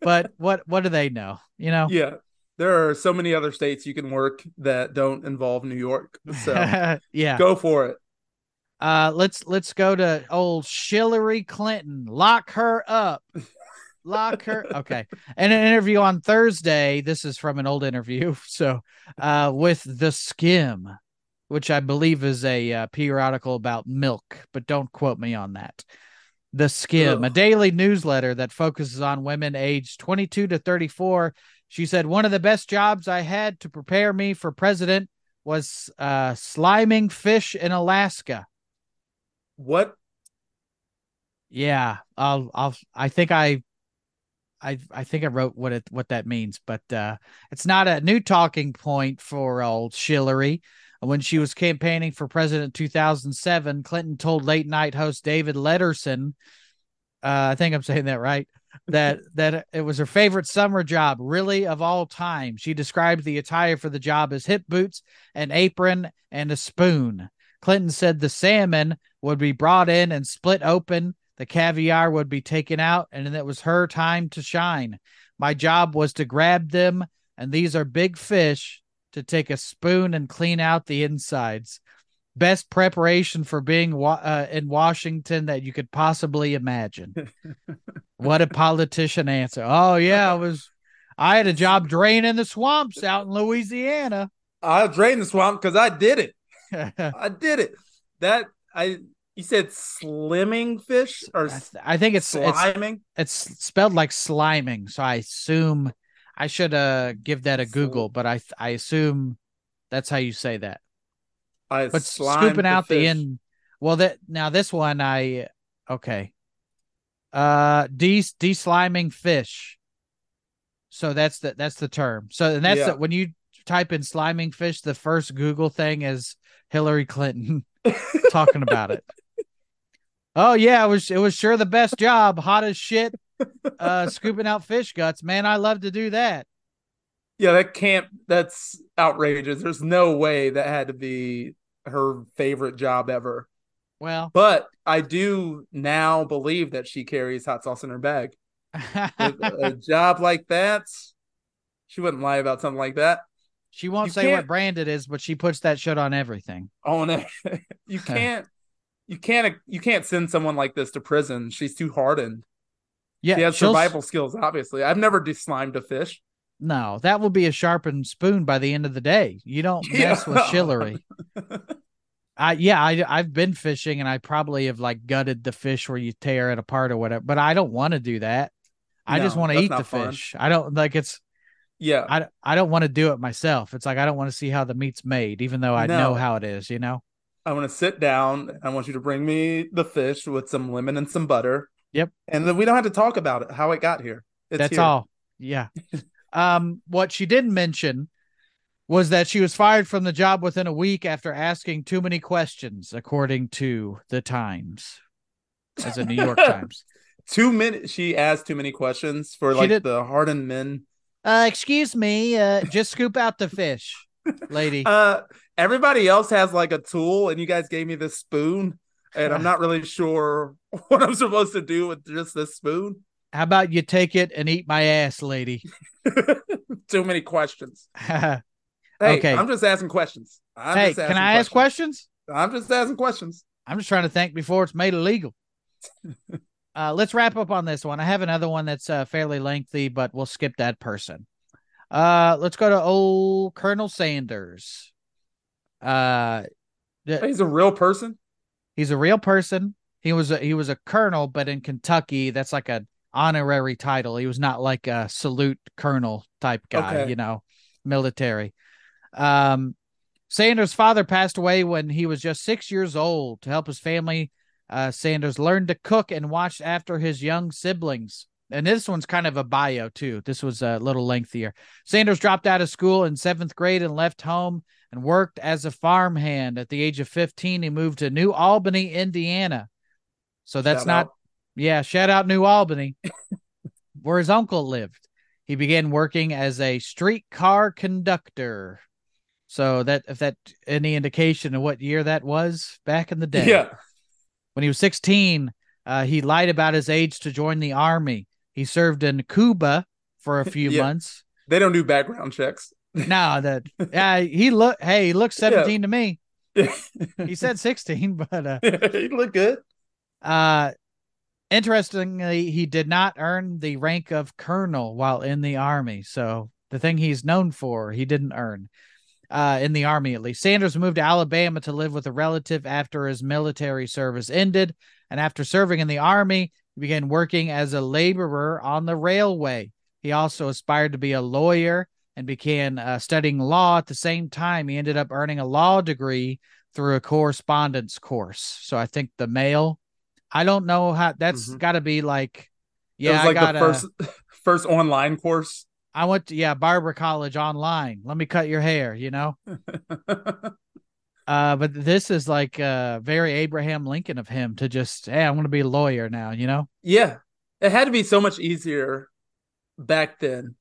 But what what do they know? You know. Yeah. There are so many other states you can work that don't involve New York. So yeah. go for it. Uh, let's let's go to old Hillary Clinton. Lock her up. Lock her. <laughs> Okay. And an interview on Thursday. This is from an old interview. <laughs> So, uh, with the Skimm, which I believe is a uh, periodical about milk, but don't quote me on that. The Skimm, a daily newsletter that focuses on women aged 22 to 34. She said one of the best jobs I had to prepare me for president was uh, sliming fish in Alaska. What Yeah, I'll I'll I think I I I think I wrote what it what that means, but uh it's not a new talking point for old Hillary. When she was campaigning for president in 2007, Clinton told late night host David Letterson, uh, I think I'm saying that right, that <laughs> that it was her favorite summer job, really of all time. She described the attire for the job as hip boots, an apron, and a spoon. Clinton said the salmon would be brought in and split open, the caviar would be taken out, and then it was her time to shine. My job was to grab them, and these are big fish, to take a spoon and clean out the insides. Best preparation for being wa- uh, in Washington that you could possibly imagine. <laughs> what a politician answer. Oh, yeah, I was. I had a job draining the swamps out in Louisiana. I drained the swamp because I did it. <laughs> I did it. That I you said slimming fish or I, think it's it's sliming? it's spelled like sliming, so I assume I should uh give that a Google, but I I assume that's how you say that. I But scooping out the end. Well, that now this one I okay. Uh, de de-sliming fish. So that's the that's the term. So and that's Yeah. the, when you type in sliming fish, the first Google thing is Hillary Clinton <laughs> talking about it. Oh yeah, it was it was sure the best job, hot as shit. Uh, scooping out fish guts, man. I love to do that. Yeah, that can't. That's outrageous. There's no way that had to be her favorite job ever. Well, But I do now believe that she carries hot sauce in her bag. <laughs> A job like that, she wouldn't lie about something like that. She won't you say what brand it is, but she puts that shit on everything. Oh <laughs> no, you can't. You can't. You can't send someone like this to prison. She's too hardened. Yeah, she has she'll- survival skills. Obviously, I've never de-slimed a fish. No, that will be a sharpened spoon by the end of the day. You don't <laughs> Yeah. mess with Hillary. <laughs> I yeah, I I've been fishing and I probably have like gutted the fish where you tear it apart or whatever, but I don't want to do that. I just want to eat the fun. fish. I don't like it's Yeah. I I don't want to do it myself. It's like I don't want to see how the meat's made, even though I No. know how it is, you know? I want to sit down. I want you to bring me the fish with some lemon and some butter. Yep. And then we don't have to talk about it, how it got here. It's That's here. all. Yeah. um, what she didn't mention was that she was fired from the job within a week after asking too many questions, according to the Times, as a New York <laughs> Times. Too many. She asked too many questions for She like did- the hardened men. Uh, excuse me, uh, just scoop out the fish, lady. <laughs> Uh, everybody else has like a tool, and you guys gave me this spoon, and I'm not really sure <laughs> what I'm supposed to do with just this spoon. How about you take it and eat my ass, lady? <laughs> Too many questions. hey, Hey, Okay. I'm just asking questions. I'm just can asking I ask questions? I'm just asking questions. I'm just trying to think before it's made illegal. Uh, let's wrap up on this one. I have another one that's uh, fairly lengthy, but we'll skip that person. Uh, let's go to old Colonel Sanders. Uh, He's a real person. he's a real person. He was a, he was a colonel, but in Kentucky, that's like a honorary title. He was not like a salute colonel type guy, Okay. you know, military. Um, Sanders' father passed away when he was just six years old. To help his family, uh, Sanders learned to cook and watched after his young siblings. And this one's kind of a bio too. This was a little lengthier. Sanders dropped out of school in seventh grade and left home and worked as a farmhand. At the age of 15, he moved to New Albany, Indiana. So that's Shout not, out. yeah, shout out New Albany, <laughs> where his uncle lived. He began working as a streetcar conductor. So that if that any indication of what year that was back in the day. Yeah. When he was 16, uh, he lied about his age to join the army. He served in Cuba for a <laughs> few Yeah. months. They don't do background checks. No, that yeah, he look hey, he looks <laughs> 17 to me. <laughs> he said 16, but uh he look good. uh interestingly, he did not earn the rank of colonel while in the army. So the thing he's known for, he didn't earn. Uh, in the army, at least. Sanders moved to Alabama to live with a relative after his military service ended. And after serving in the army, he began working as a laborer on the railway. He also aspired to be a lawyer and began uh, studying law at the same time. He ended up earning a law degree through a correspondence course. So I think the mail, I don't know how that's Mhm. got to be like, it yeah, was like I got the first <laughs> first online course. I went to yeah barber college online. Let me cut your hair, you know. <laughs> Uh, but this is like uh very Abraham Lincoln of him to just hey, I'm gonna be a lawyer now, you know. yeah. It had to be so much easier back then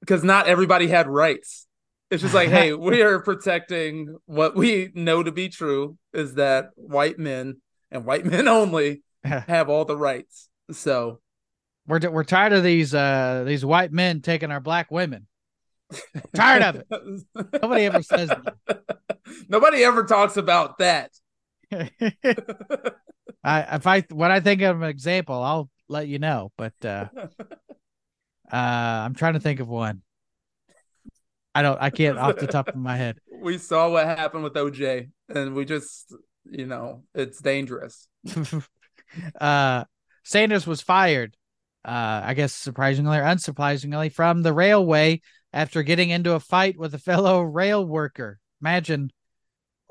because not everybody had rights. It's just like, hey, we are <laughs> protecting what we know to be true is that white men and white men <laughs> only have all the rights. So We're we're tired of these uh these white men taking our black women. tired of it. Nobody ever says <laughs> Nobody ever talks about that. <laughs> I if I when I think of an example, I'll let you know. But uh <laughs> uh I'm trying to think of one. I don't I can't off the top of my head. we saw what happened with OJ, and we just, you know, it's dangerous. uh Sanders was fired, uh, I guess surprisingly or unsurprisingly, from the railway after getting into a fight with a fellow rail worker. Imagine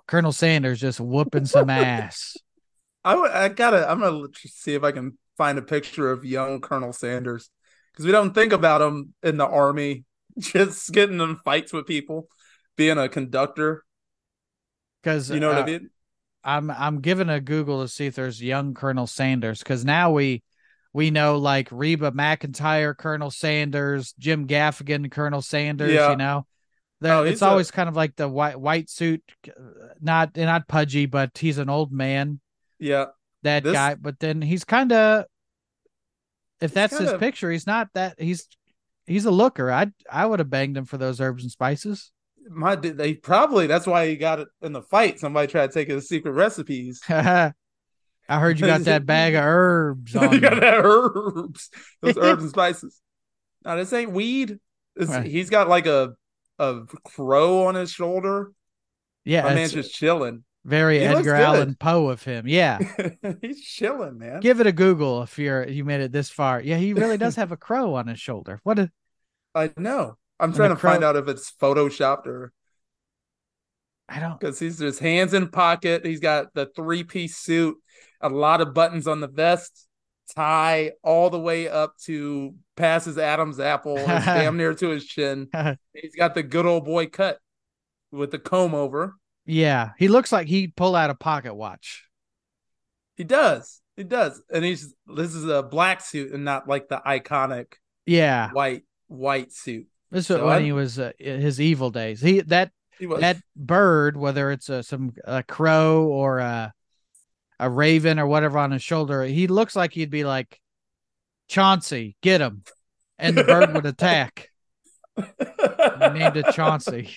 Colonel Sanders just whooping some <laughs> ass. I, I gotta, I'm gonna see if I can find a picture of young Colonel Sanders because we don't think about him in the army, <laughs> just getting in fights with people, being a conductor. Because You know what I mean? I'm I'm giving a Google to see if there's young Colonel Sanders because now we we know like Reba McEntire, Colonel Sanders, Jim Gaffigan, Colonel Sanders. Yeah. You know, They're- Oh, it's a- always kind of like the white white suit, uh, not not pudgy, but he's an old man. Yeah, That This- guy, but then he's kind of. If that's his kinda- picture, he's not that. He's he's a looker. I I would have banged him for those herbs and spices. my they probably that's why he got it in the fight. Somebody tried to take his secret recipes. <laughs> I heard you got that bag of herbs <laughs> on you got that herbs, those <laughs> herbs and spices. Now this ain't weed. Right. He's got like a a crow on his shoulder. Yeah, My man's just chilling. Very He Edgar. Allan Poe of him. Yeah. <laughs> He's chilling, man. Give it a Google if you're you made it this far. Yeah, he really does have a crow on his shoulder. What a I know. I'm trying to find out if it's photoshopped or I don't because he's his hands in pocket. He's got the three piece suit, a lot of buttons on the vest, tie all the way up to passes Adam's apple, <laughs> damn near to his chin. <laughs> He's got the good old boy cut with the comb over. Yeah, he looks like he'd pull out a pocket watch. He does. He does. And he's this is a black suit and not like the iconic Yeah, white white suit. this was So when I'm- he was uh, his evil days. He that He that bird, whether it's a, some a crow or a a raven or whatever on his shoulder, he looks like he'd be like Chauncey, get him, and the bird would attack. Named it Chauncey.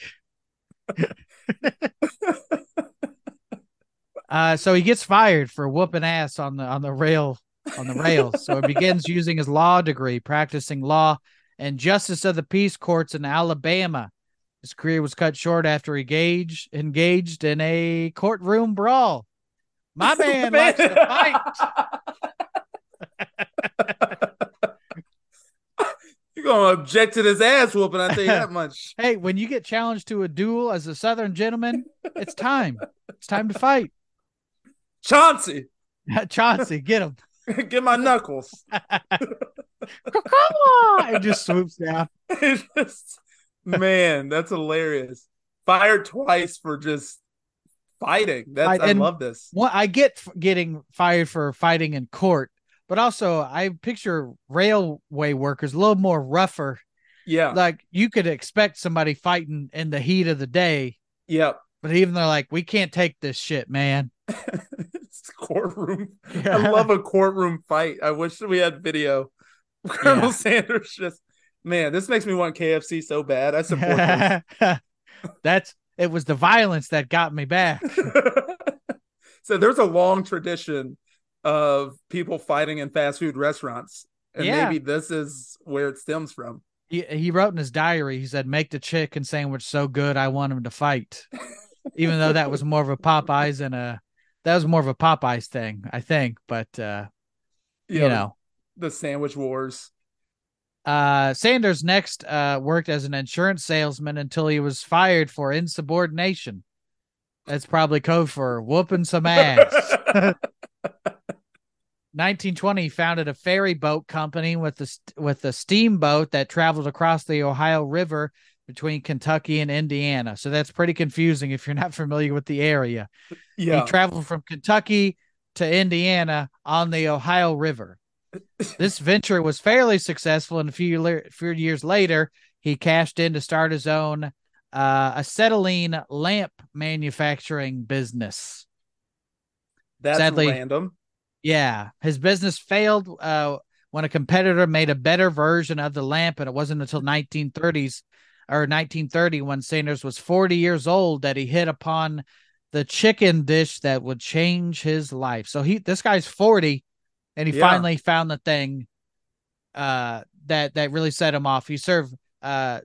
Uh, so he gets fired for whooping ass on the on the rail on the rails. So he begins using his law degree, practicing law and justice of the peace courts in Alabama. His career was cut short after he engaged engaged in a courtroom brawl. My man likes to fight. <laughs> You're gonna object to this ass whooping, I tell you that much. <laughs> Hey, when you get challenged to a duel as a Southern gentleman, it's time. It's time to fight. Chauncey, <laughs> Chauncey, get him. get my knuckles. it just swoops down. Just, man, that's hilarious. Fired twice for just fighting. That's I- I, love this. Well, I get f- getting fired for fighting in court, but also I picture railway workers a little more rougher. Yeah, Like you could expect somebody fighting in the heat of the day, yep. but even they're like, we can't take this shit, man. <laughs> it's courtroom. I love a courtroom fight. I wish we had video. <laughs> Colonel Yeah. Sanders just man, this makes me want KFC so bad. I support this. <laughs> That's it was the violence that got me back. <laughs> so there's a long tradition of people fighting in fast food restaurants. And Yeah. maybe this is where it stems from. He he wrote in his diary, he said, "Make the chicken sandwich so good, I want him to fight." <laughs> Even though that was more of a Popeyes and a that was more of a Popeyes thing, I think. But uh, you know, the sandwich wars. Uh, Sanders next uh worked as an insurance salesman until he was fired for insubordination. That's probably code for whooping some ass. <laughs> 1920 founded a ferry boat company with the with a steamboat that traveled across the Ohio River between Kentucky and Indiana. So that's pretty confusing if you're not familiar with the area. yeah. He traveled from Kentucky to Indiana on the Ohio River. This venture was fairly successful, and a few, le- few years later, he cashed in to start his own uh, acetylene lamp manufacturing business. That's sadly- random. Yeah, his business failed uh, when a competitor made a better version of the lamp, and it wasn't until 1930s or 1930 when Sanders was 40 years old that he hit upon the chicken dish that would change his life. So he, this guy's 40, and he Yeah. finally found the thing uh, that that really set him off. He served uh,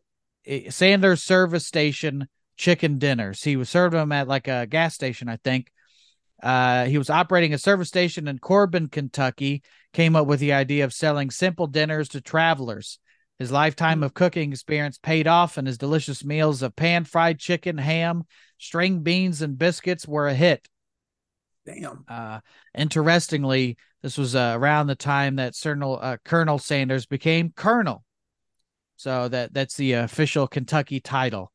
Sanders service station chicken dinners. He was served them at like a gas station, I think. Uh, he was operating a service station in Corbin, Kentucky. Came up with the idea of selling simple dinners to travelers. His lifetime of cooking experience paid off, and his delicious meals of pan fried chicken, ham, string beans, and biscuits were a hit. Damn. Uh, interestingly, this was uh, around the time that Colonel, uh, Colonel Sanders became Colonel. So that that's the official Kentucky title.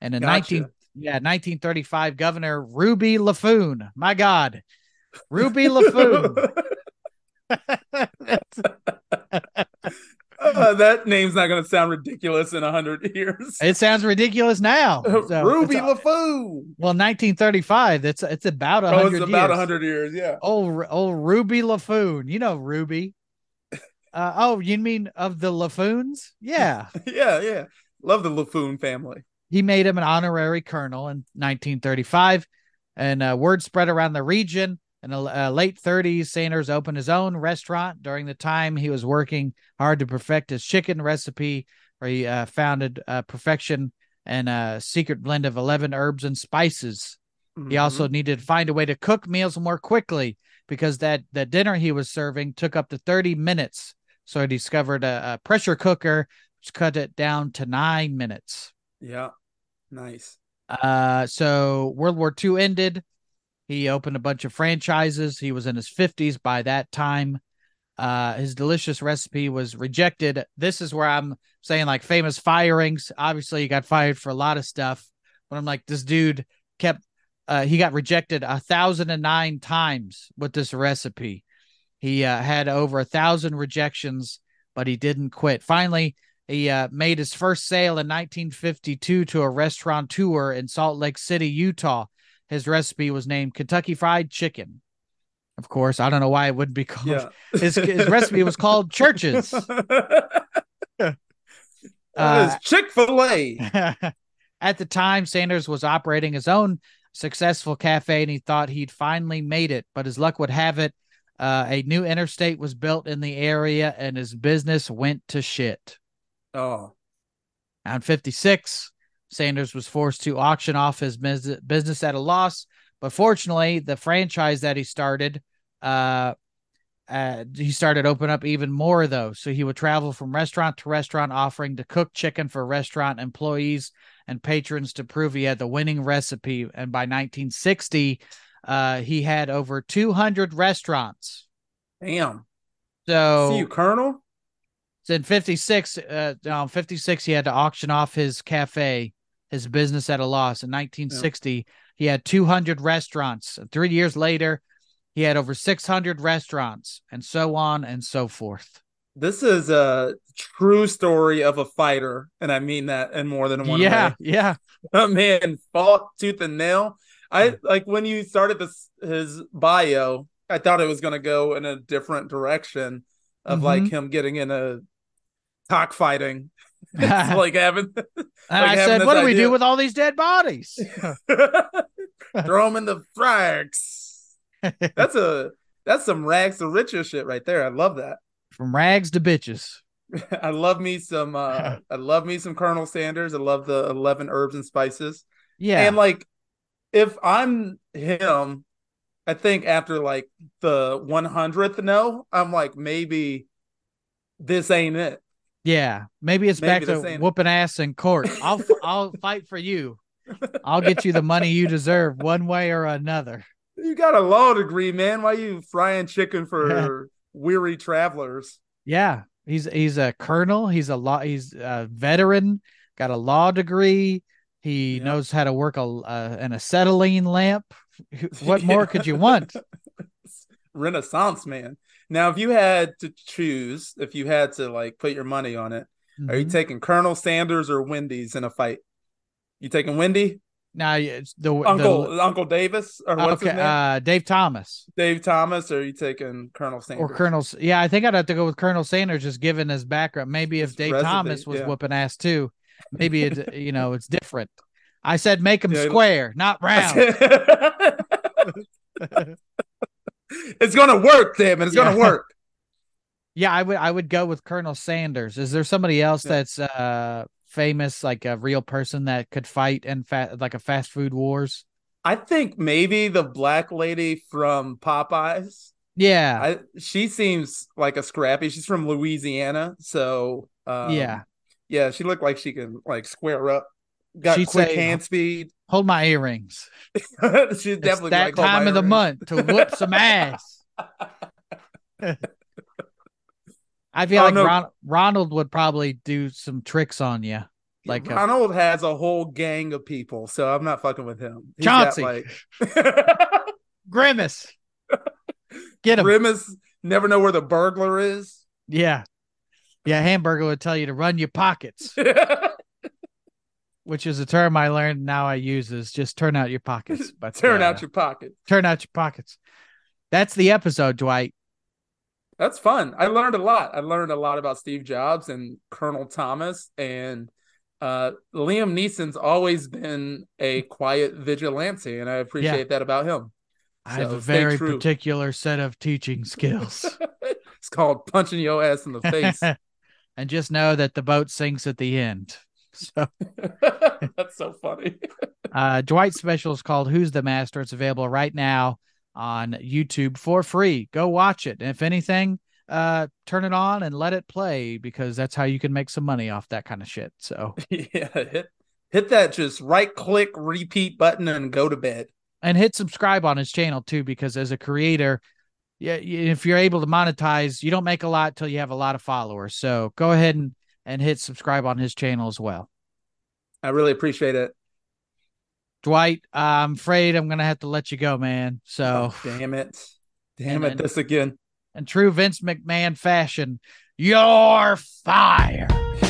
And in Gotcha. 19 yeah, 1935 Governor Ruby Laffoon. My God. Ruby <laughs> Laffoon. <laughs> <laughs> <laughs> Uh, that name's not going to sound ridiculous in a hundred years. it sounds ridiculous now. <laughs> So Ruby it's- Laffoon. well, 1935. That's it's about a Oh, hundred it's about a years. hundred years. Yeah. Old old Ruby Laffoon. You know Ruby. Uh, oh, you mean of the Laffoons? Yeah. <laughs> Yeah. Yeah. Love the Laffoon family. he made him an honorary colonel in 1935 and uh, word spread around the region in the uh, late 30s sanders opened his own restaurant during the time he was working hard to perfect his chicken recipe where he uh, founded uh, perfection and a secret blend of 11 herbs and spices He also needed to find a way to cook meals more quickly because that that dinner he was serving took up to 30 minutes. So he discovered a, a pressure cooker, which cut it down to nine minutes. Yeah, nice. Uh, so World War II ended. He opened a bunch of franchises. He was in his 50s by that time. Uh, his delicious recipe was rejected. This is where I'm saying like famous firings. Obviously, he got fired for a lot of stuff, but I'm like, this dude kept, uh, he got rejected a thousand and nine times with this recipe. He uh, had over a thousand rejections, but he didn't quit. Finally, he uh, made his first sale in 1952 to a restaurateur in Salt Lake City, Utah. His recipe was named Kentucky Fried Chicken. Of course, I don't know why it wouldn't be <laughs> called. Yeah, His, his recipe was called Church's. <laughs> Uh, Chick Fil A. <laughs> At the time, Sanders was operating his own successful cafe and he thought he'd finally made it, but his luck would have it. Uh, a new interstate was built in the area and his business went to shit. Oh, On 56, Sanders was forced to auction off his bus- business at a loss, but fortunately, the franchise that he started, uh, uh, he started open up even more though. So he would travel from restaurant to restaurant, offering to cook chicken for restaurant employees and patrons to prove he had the winning recipe. And by 1960, uh, he had over 200 restaurants. damn. So See you, Colonel. So in 56, uh, no, 56, he had to auction off his cafe, his business at a loss. In 1960, he had 200 restaurants. Three years later, he had over 600 restaurants, and so on and so forth. This is a true story of a fighter, and I mean that in more than one yeah, way. yeah, <laughs> That man fought tooth and nail. I like when you started this his bio, I thought it was gonna go in a different direction of like Mhm. him getting into cockfighting. <laughs> <laughs> Like having And <laughs> like I having said, "What do we do with all these dead bodies?" throw them in the frags. That's a that's some rags to riches shit right there. I love that. From rags to bitches. I love me some uh I love me some Colonel Sanders. I love the 11 herbs and spices. Yeah, And like if I'm him, I think after like the 100th no, I'm like maybe this ain't it. Yeah. Maybe it's back Maybe this to whooping ass in court. I'll <laughs> I'll fight for you. I'll get you the money you deserve, one way or another. You got a law degree, man. Why are you frying chicken for <laughs> weary travelers? Yeah, he's he's a colonel. He's a law. He's a veteran. Got a law degree. He Yeah. knows how to work a uh, an acetylene lamp. <laughs> What more could you want? Renaissance man. Now, if you had to choose, if you had to like put your money on it, are you Mhm. taking Colonel Sanders or Wendy's in a fight? You taking Wendy? now it's the Uncle Uncle Davis or the, what's okay his name? uh Dave Thomas Dave Thomas, or are you taking Colonel Sanders? or Colonel. Yeah, I think I'd have to go with Colonel Sanders, just given his background. Maybe if His Dave recipe, Thomas was yeah. whooping ass too, maybe it <laughs> you know it's different. I said make him Yeah, square, not <laughs> round. <laughs> it's gonna work, damn and It's gonna <laughs> work. Yeah, I would I would go with Colonel Sanders. Is there somebody else Yeah. that's uh famous, like a real person that could fight in fa- like a fast food wars? I think maybe the black lady from Popeyes. Yeah, I she seems like a scrappy. She's from Louisiana, so um, yeah. yeah. She looked like she can like square up. Got She'd quick say- hand speed. <laughs> Hold my earrings. She's It's definitely that like, time of the month to whoop some <laughs> ass. I feel Oh, like no. Ron- Ronald would probably do some tricks on you. Like a- Ronald has a whole gang of people, so I'm not fucking with him. He's got, Chauncey. like <laughs> Grimace. Get him. Grimace never know where the burglar is. yeah. Yeah, Hamburglar would tell you to run your pockets, which is a term I learned now I use is just turn out your pockets. <laughs> But Turn uh, out your pocket. turn out your pockets. That's the episode, Dwight. That's fun. I learned a lot. I learned a lot about Steve Jobs and Colonel Thomas and uh Liam Neeson's always been a quiet vigilante and I appreciate that about him. I have a very true. particular set of teaching skills. <laughs> it's called punching your ass in the <laughs> face. and just know that the boat sinks at the end. So <laughs> That's so funny. uh, Dwight's special is called "Who's the Master." It's available right now on YouTube for free. Go watch it. And if anything, uh, turn it on and let it play because that's how you can make some money off that kind of shit. So <laughs> yeah, hit hit that just right click repeat button and go to bed. and hit subscribe on his channel too because as a creator yeah if you're able to monetize you don't make a lot till you have a lot of followers so go ahead and and hit subscribe on his channel as well I really appreciate it. dwight i'm afraid i'm gonna have to let you go man so Oh, damn it. Damn And it, this again. in true vince mcmahon fashion you're fired <laughs>